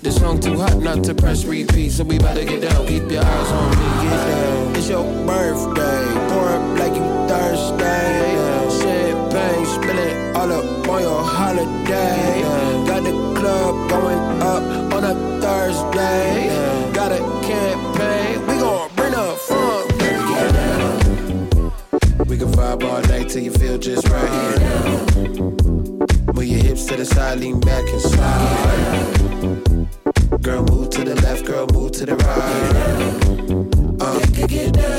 The song too hot not to press repeat. So we about to get down, keep your eyes on me, get down. It's your birthday, pour up like you thirsty. Champagne, spill it all up on your holiday. Got the club going up on a Thursday. Got a campaign, we gon' bring the funk. Get down. We can vibe all night till you feel just right here. Move your hips to the side, lean back and slide. Girl, move to the left, girl, move to the right. Uh,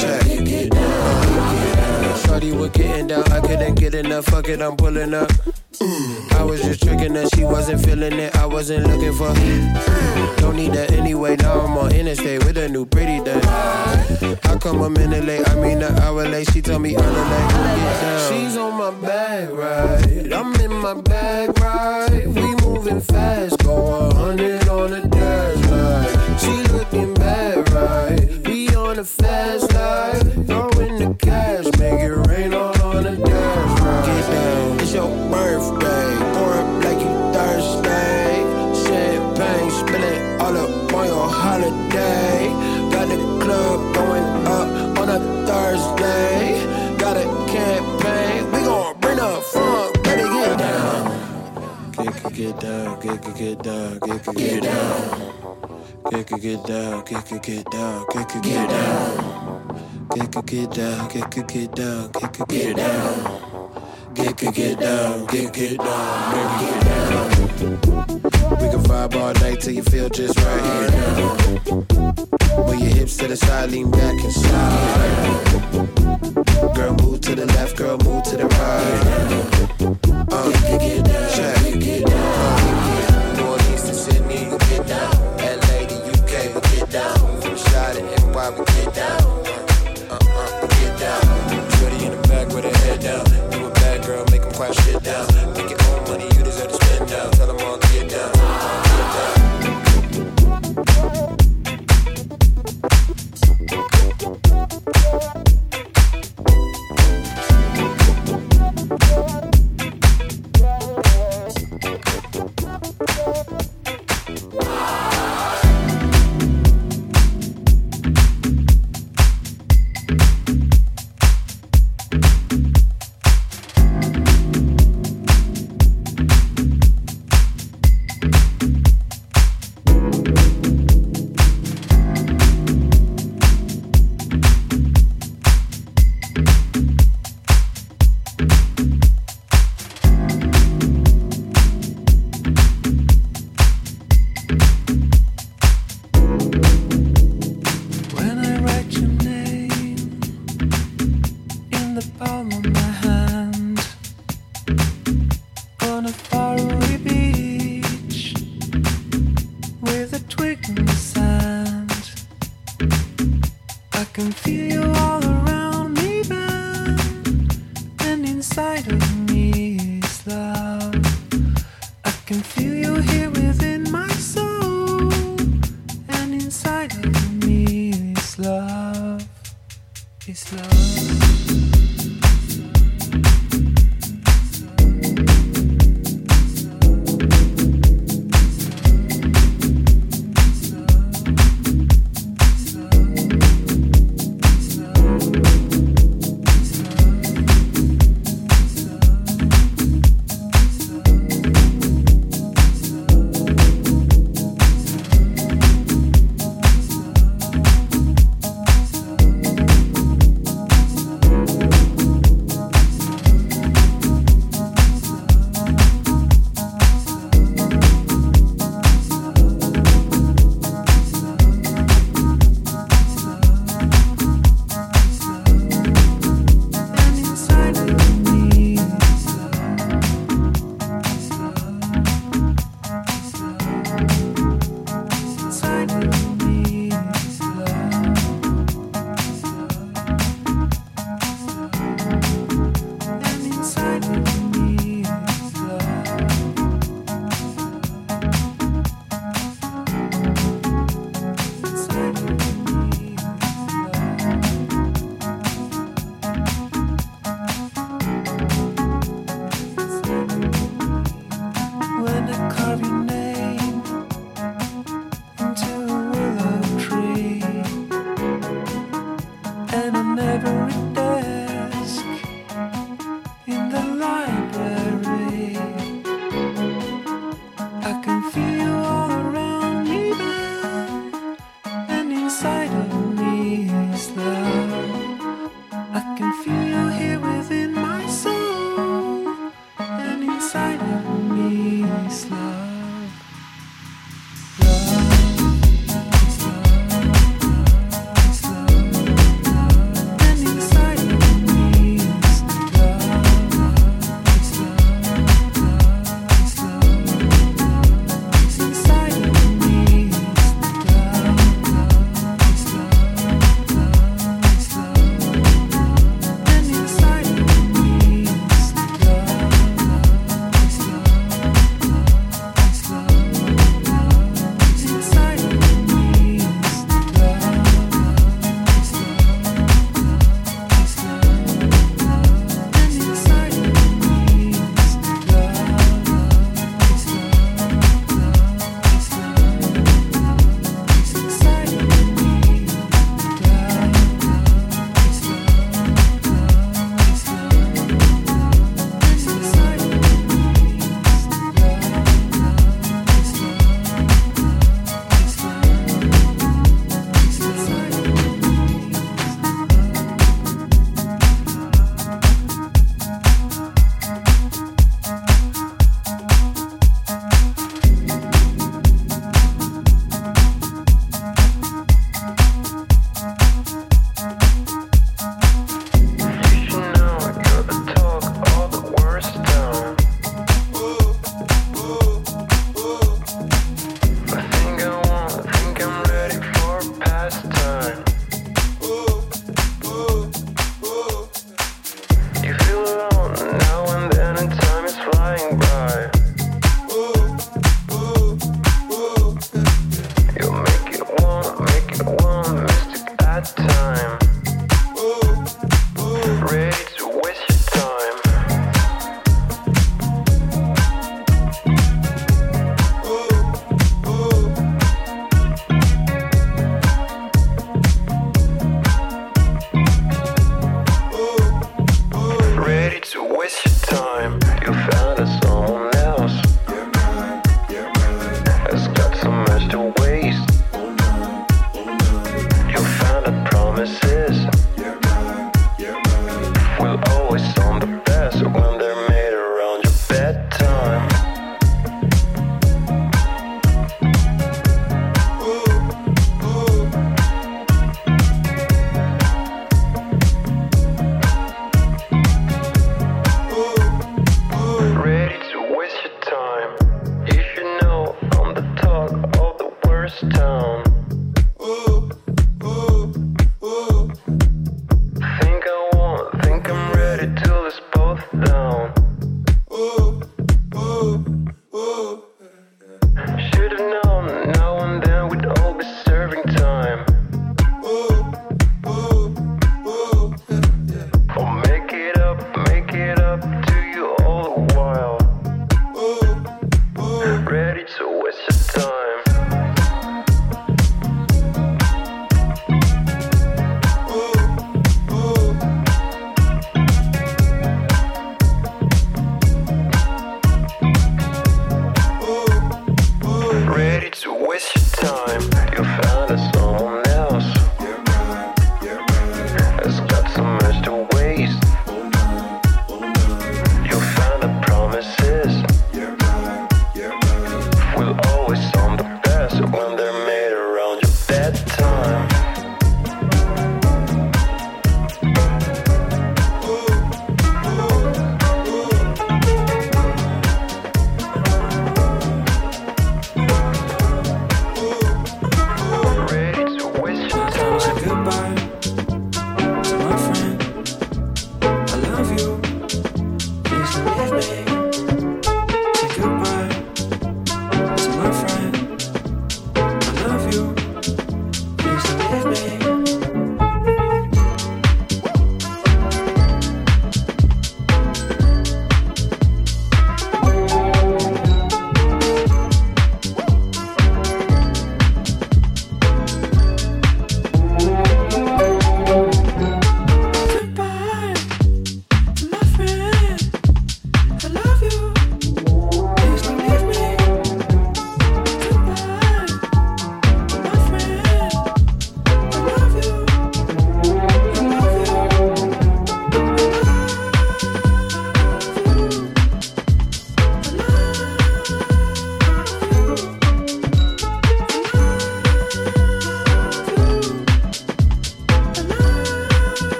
check. Uh, Shorty, we're getting down. I couldn't get enough. Fuck it, I'm pulling up. I was just tricking her, she wasn't feeling it. I wasn't looking for. Her. Don't need that anyway. Now I'm on interstate with a new pretty day. How come a minute late? I mean an hour late. She told me the late. She's on my bag right. I'm in my bag right. We moving fast, go hundred on the dash get, get, get down, get, get, get down. Get, get, get down, get, get, get down, get, get, get down. Get, get, get down, get, get, get down, get, get, get down. Get, get, get down, get, get down, get, get down. We can vibe all night till you feel just right here. Move your hips to the side, lean back and slide. Girl, move to the left, girl, move to the right. Uh, check. Uh, New down.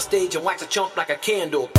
Stage and wax a chump like a candle.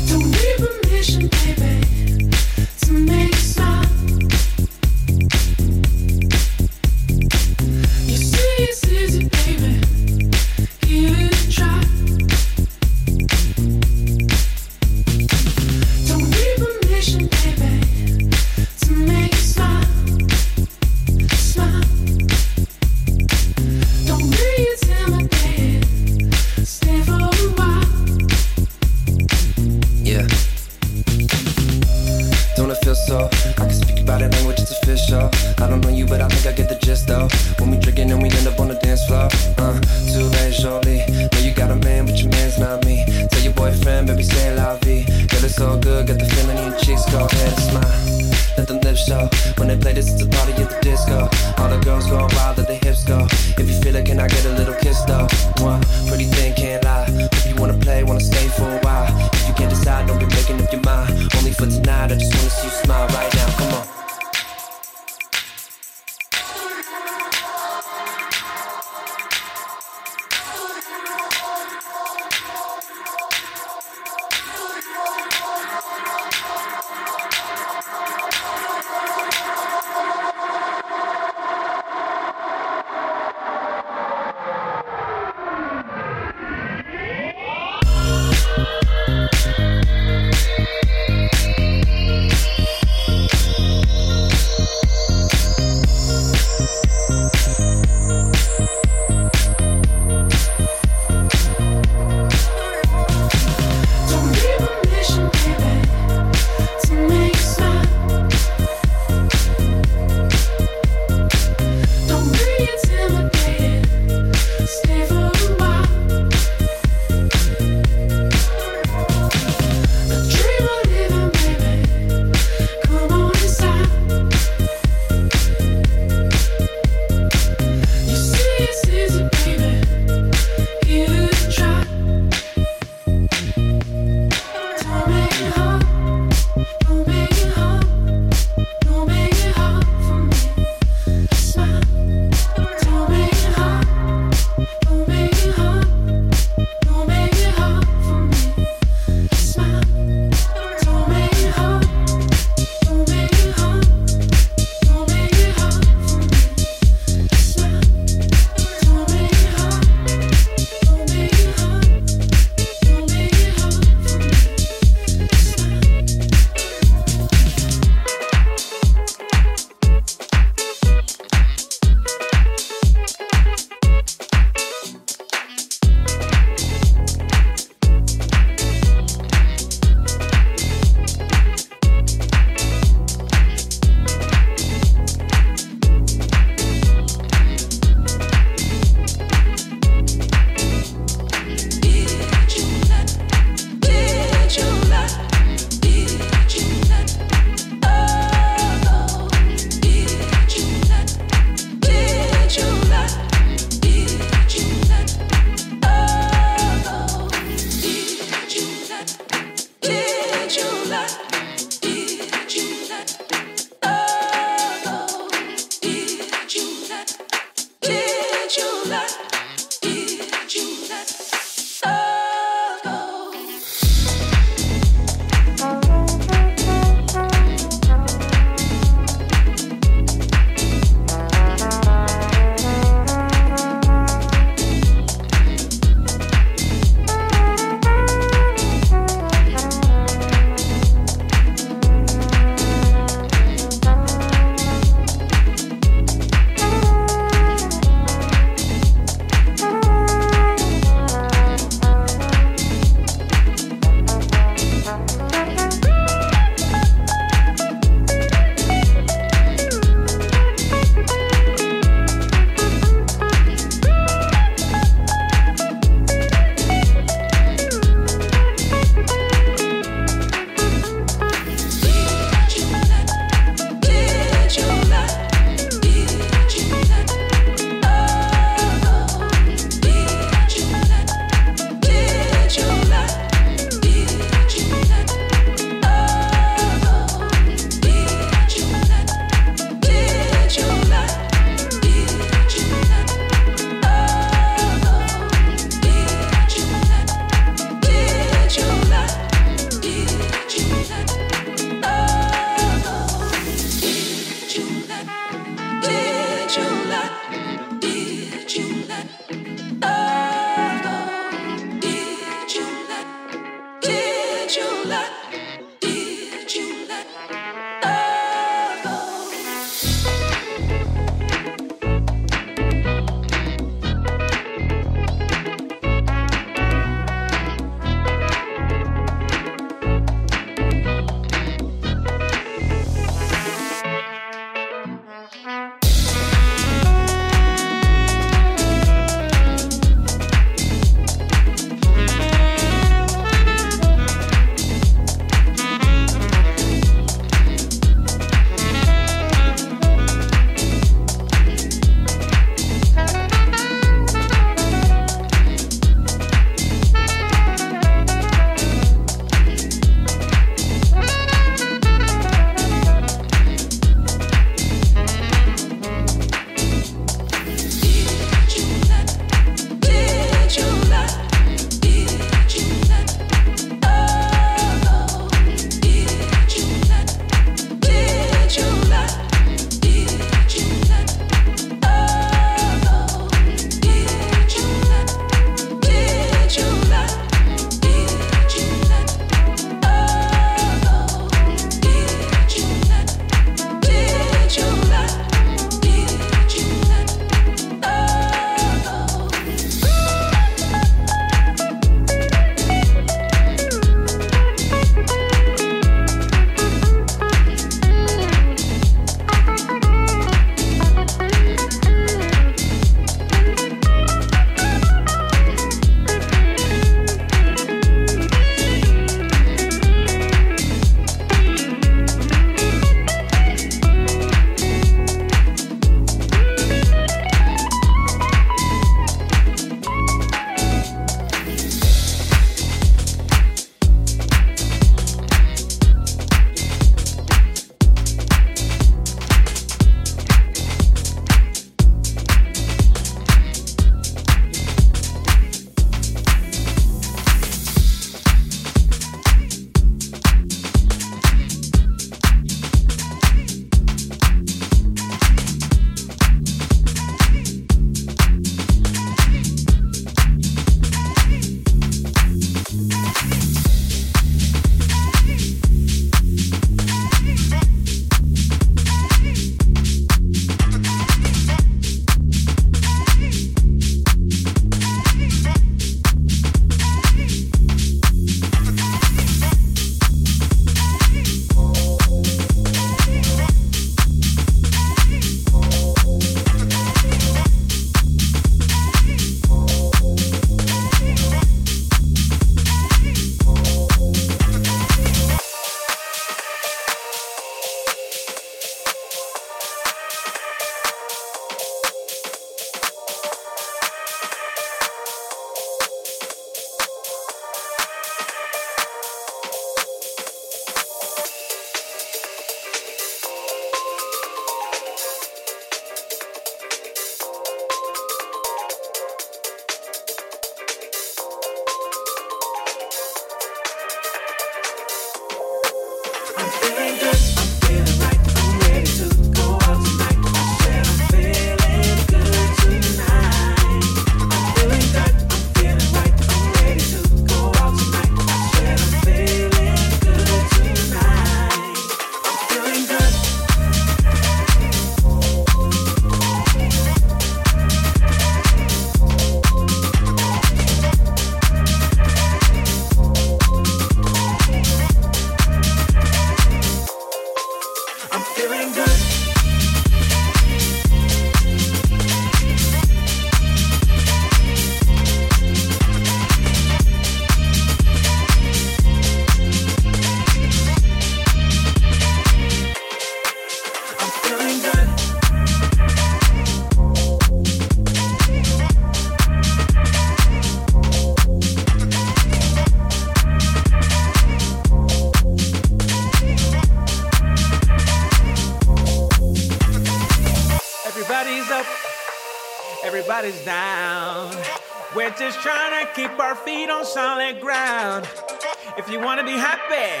want to be happy,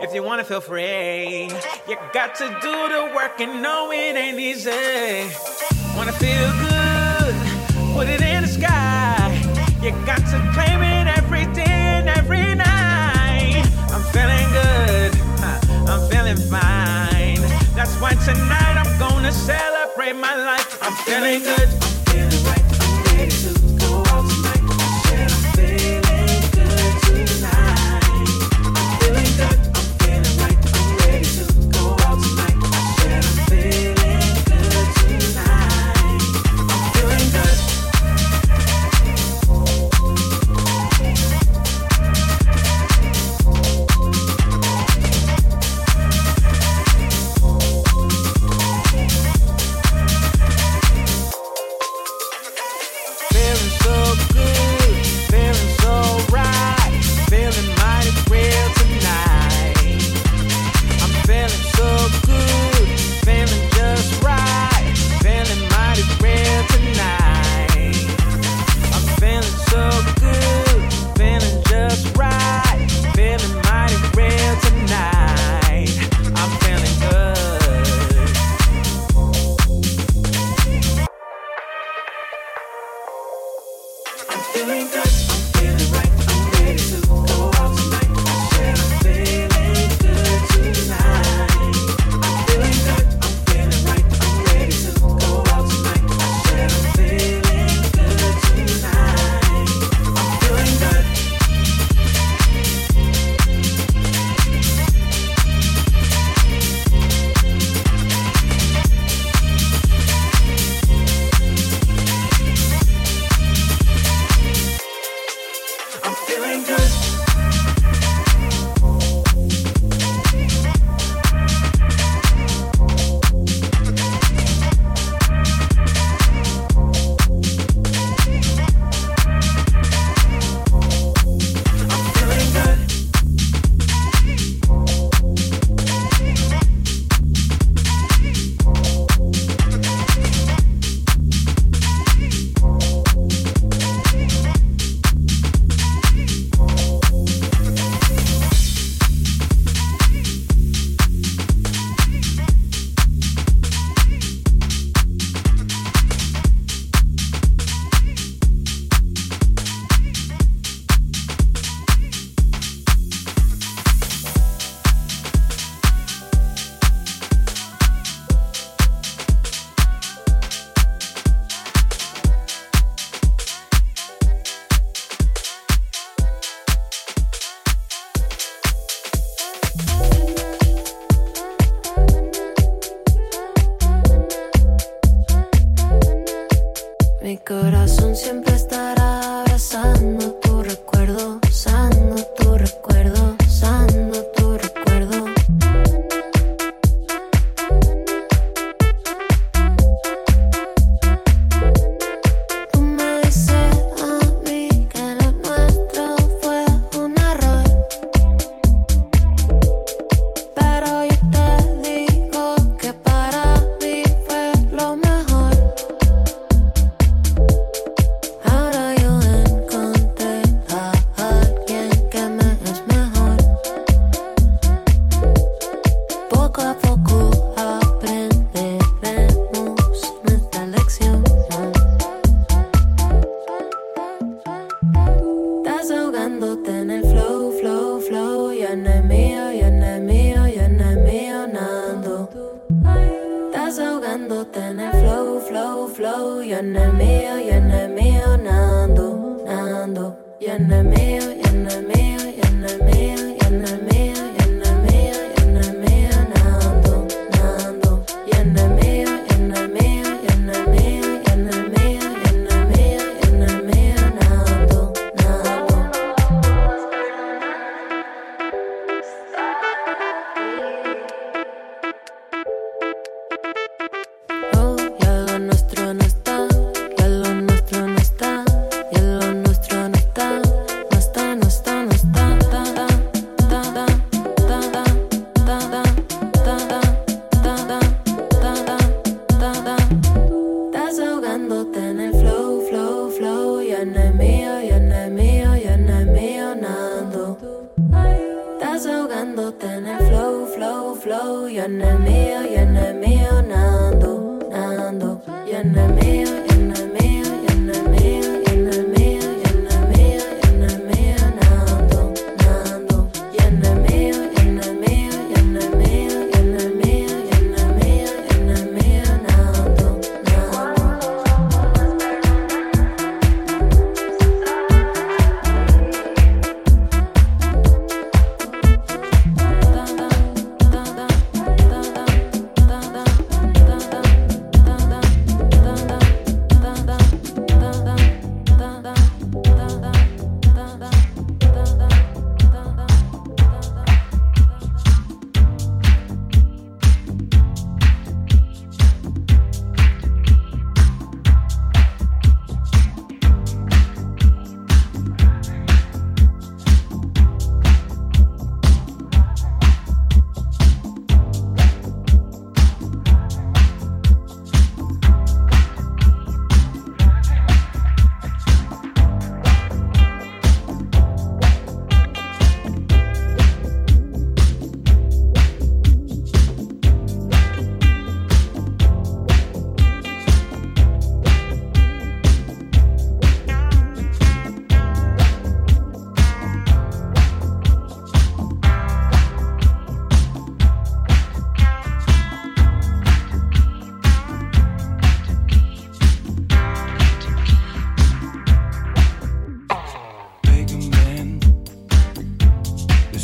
if you want to feel free, you got to do the work and know it ain't easy. Want to feel good, put it in the sky. You got to claim it every day and every night. I'm feeling good, uh, I'm feeling fine. That's why tonight I'm gonna celebrate my life. I'm feeling good.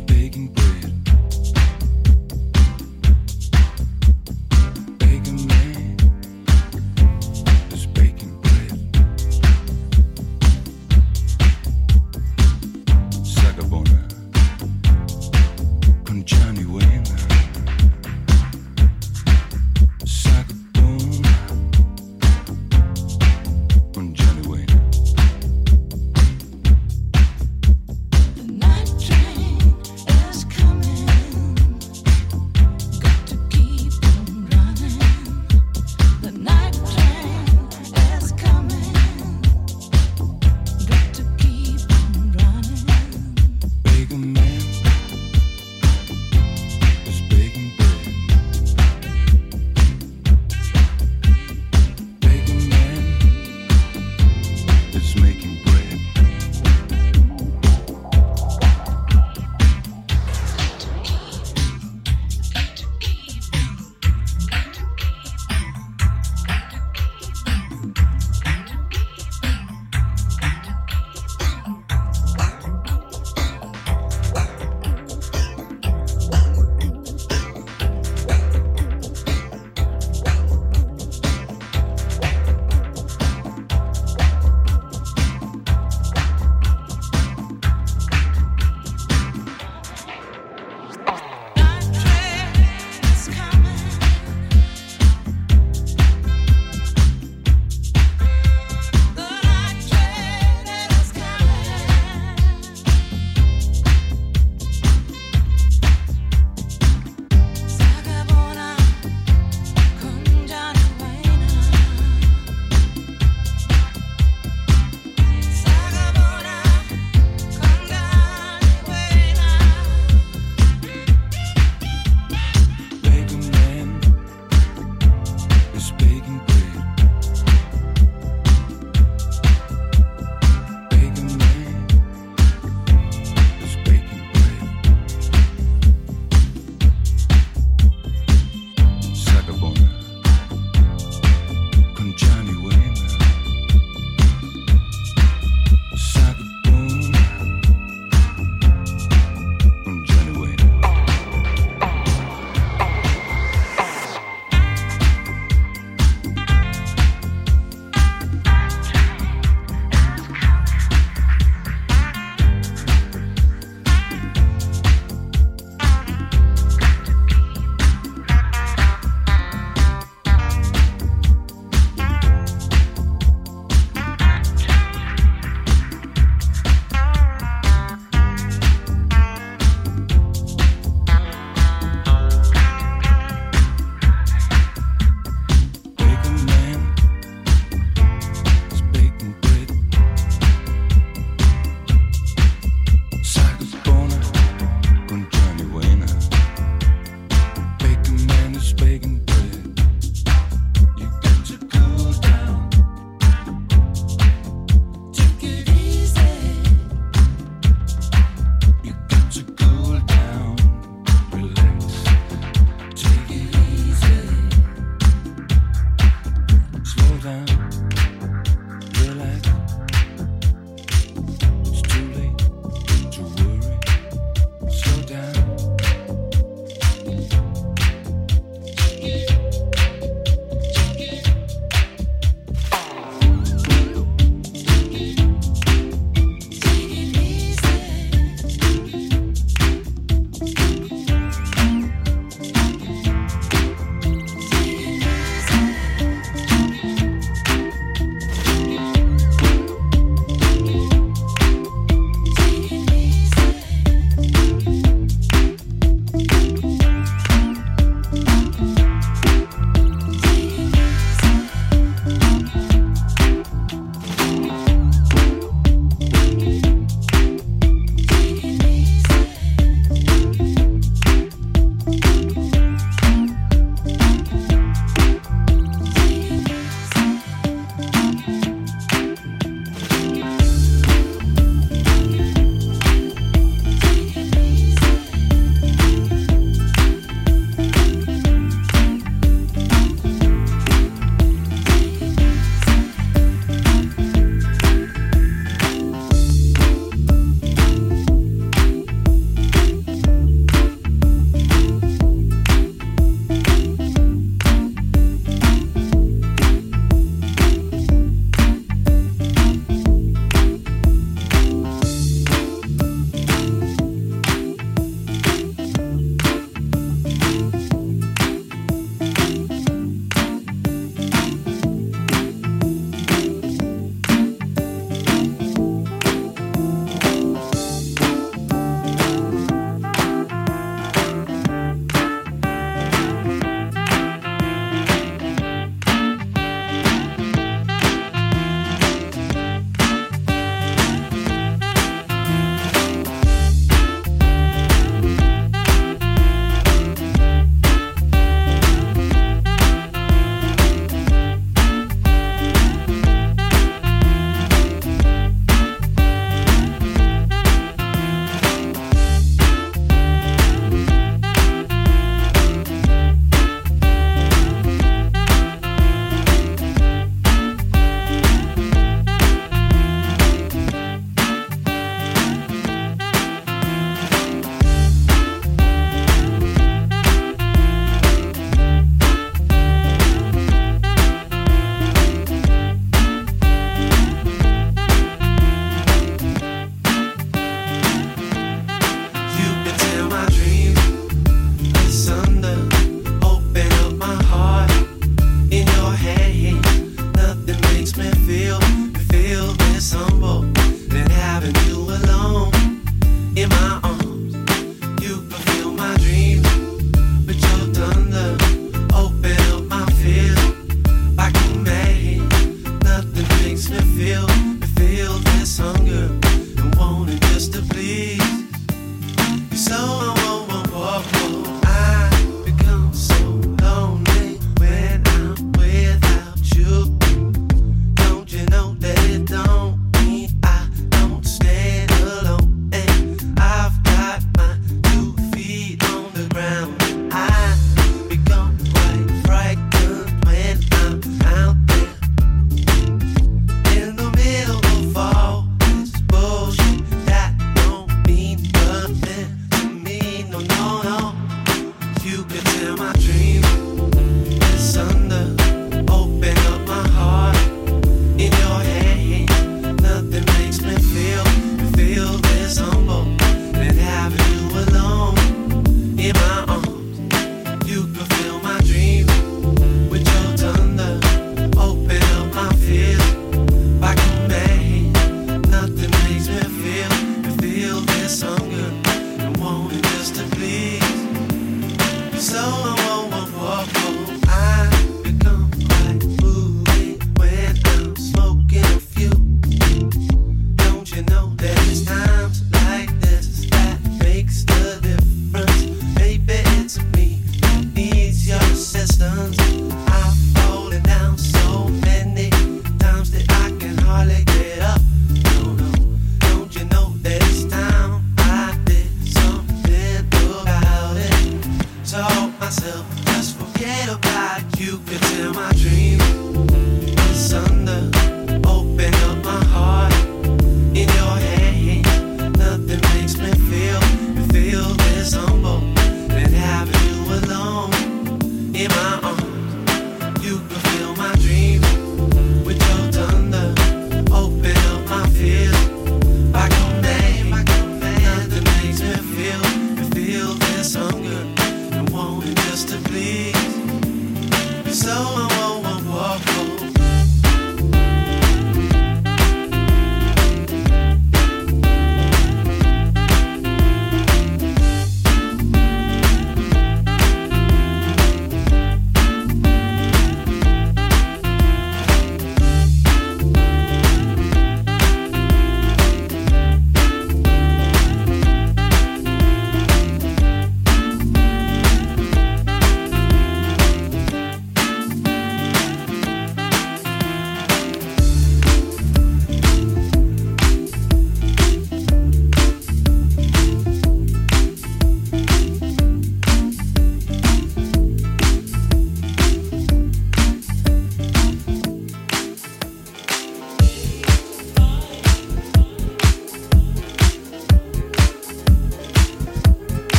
baking bread.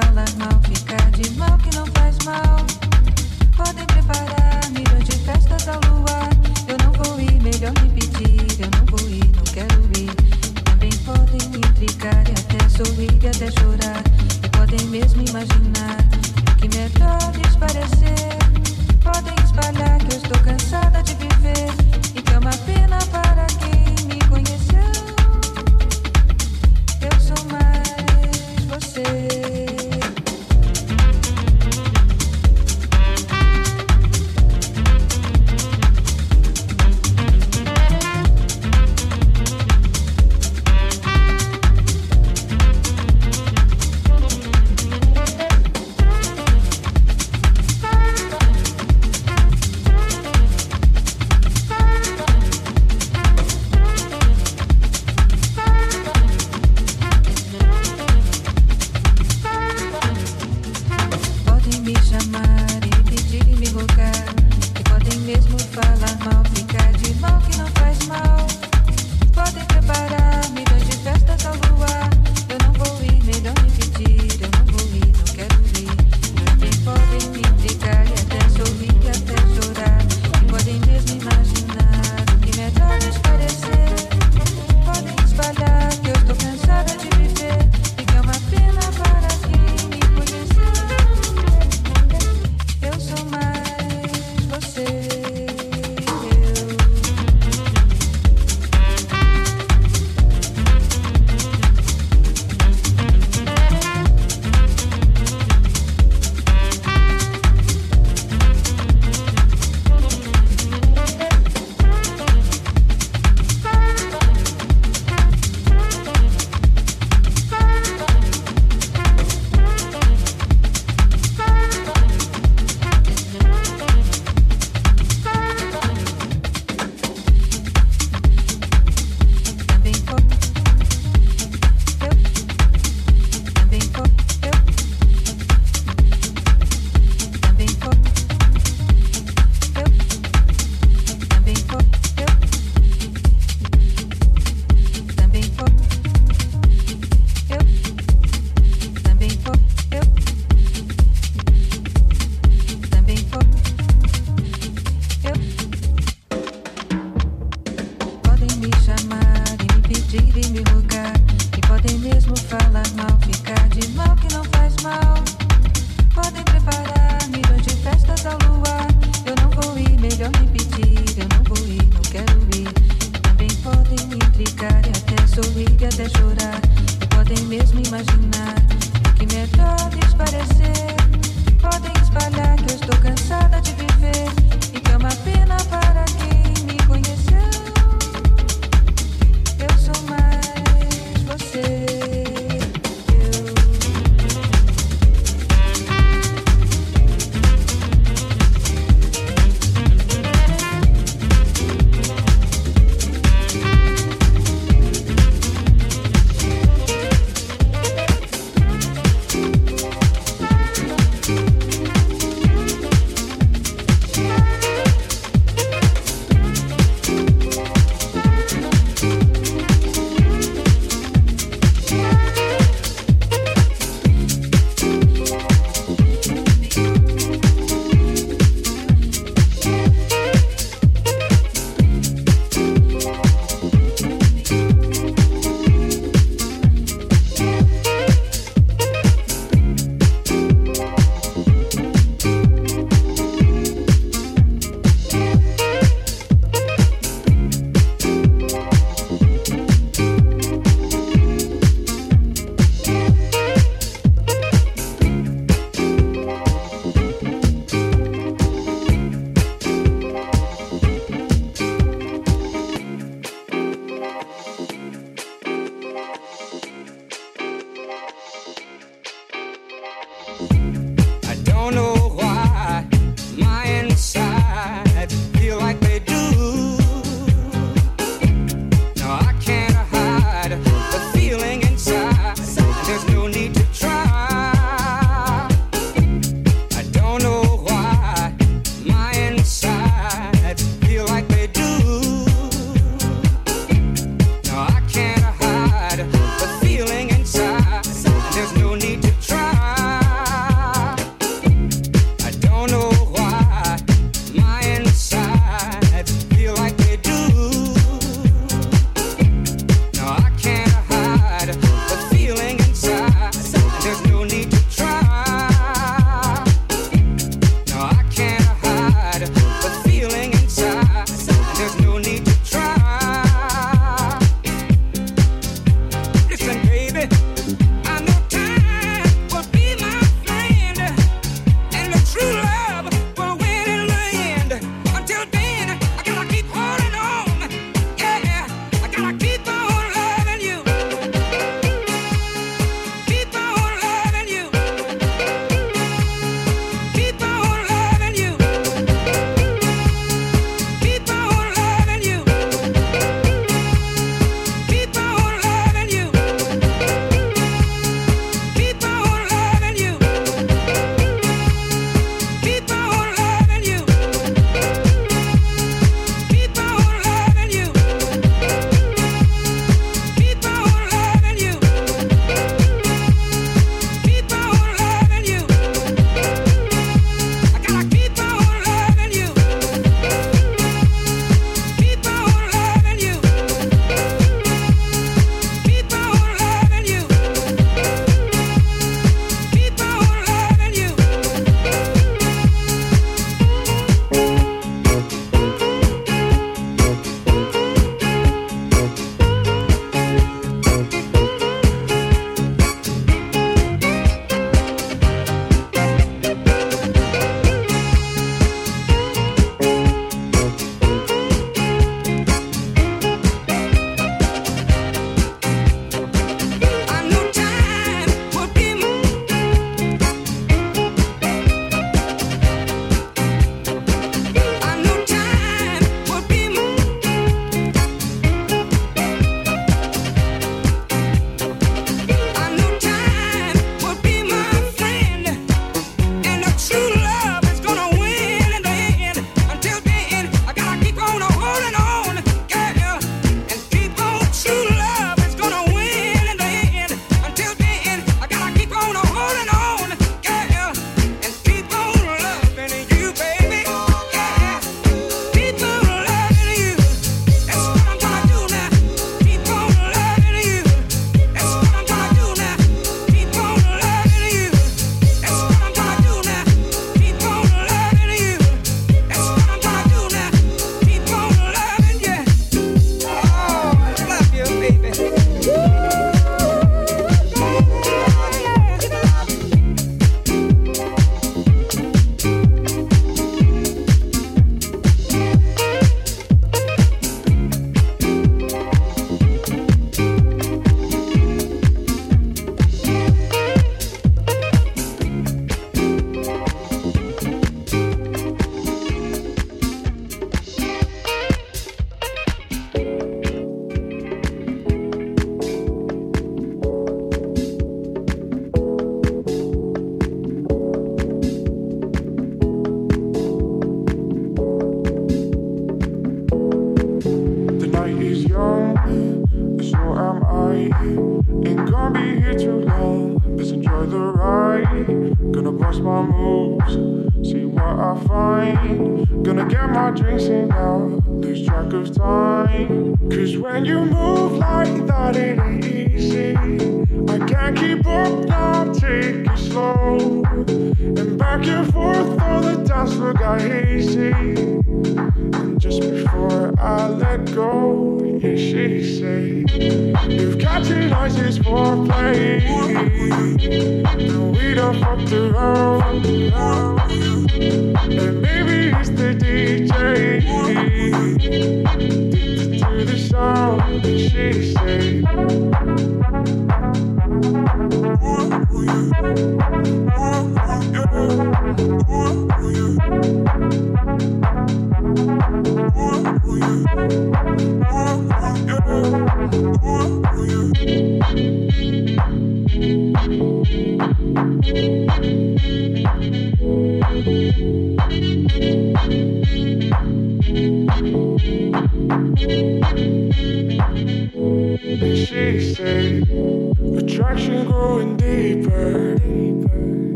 falar mal, ficar de mal que não faz mal. Podem preparar milhões de festas ao luar. Eu não vou ir, melhor me pedir. Eu não vou ir, não quero ir. Também podem me intrigar e até sorrir e até chorar. E podem mesmo imaginar o que melhor lhes parecer. Podem espalhar que eu estou cansada de viver e que é uma pena para quem.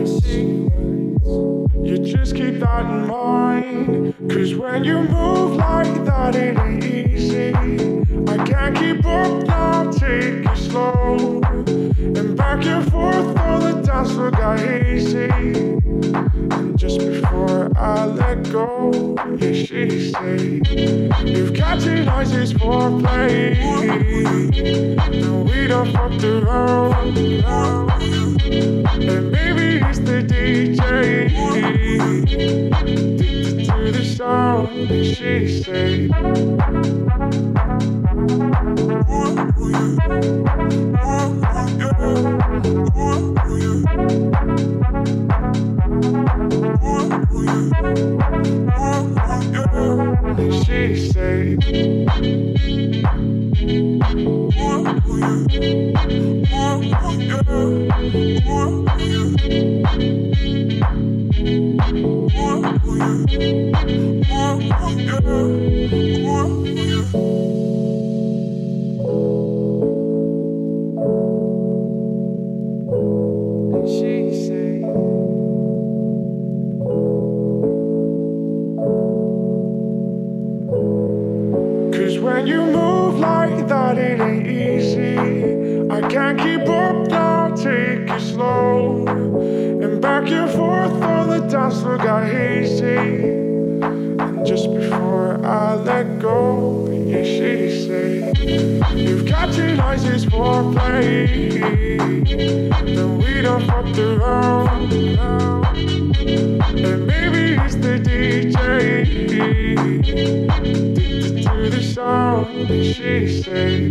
You just keep that in mind. Cause when you move like that, it ain't easy. I can't keep up now, take it slow. And back and forth, all the dance got hazy. And just before I let go, yeah, she said, You've catching noises for play. And we done fucked around. And maybe it's the DJ. To the sound, and she said, she said, that, it ain't easy. I can't keep up now, take it slow. And back and forth, all the dance floor got hazy. And just before I let go, yeah, she You've got your nicest foreplay. Then we don't fuck around. And maybe it's the DJ. Addicted to the sound, she say.